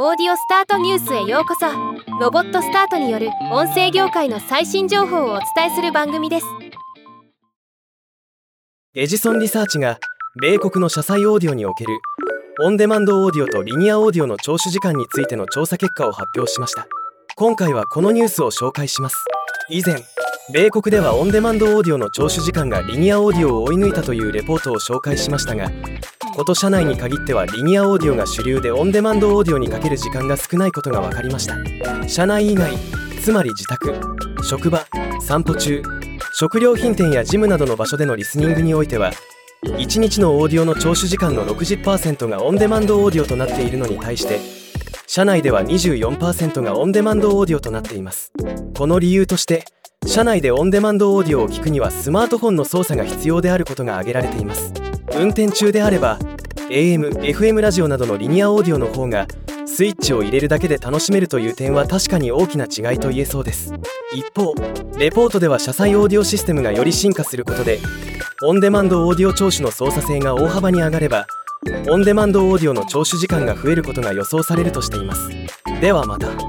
オーディオスタートニュースへようこそ。ロボットスタートによる音声業界の最新情報をお伝えする番組です。エジソンリサーチが米国の車載オーディオにおけるオンデマンドオーディオとリニアオーディオの聴取時間についての調査結果を発表しました。今回はこのニュースを紹介します。以前米国ではオンデマンドオーディオの聴取時間がリニアオーディオを追い抜いたというレポートを紹介しましたがこと社内に限ってはリニアオーディオが主流でオンデマンドオーディオにかける時間が少ないことが分かりました。社内以外つまり自宅職場散歩中食料品店やジムなどの場所でのリスニングにおいては1日のオーディオの聴取時間の60%がオンデマンドオーディオとなっているのに対して社内では24%がオンデマンドオーディオとなっています。この理由として車内でオンデマンドオーディオを聞くにはスマートフォンの操作が必要であることが挙げられています。運転中であれば AM、FM ラジオなどのリニアオーディオの方がスイッチを入れるだけで楽しめるという点は確かに大きな違いと言えそうです。一方レポートでは車載オーディオシステムがより進化することでオンデマンドオーディオ聴取の操作性が大幅に上がればオンデマンドオーディオの聴取時間が増えることが予想されるとしています。ではまた。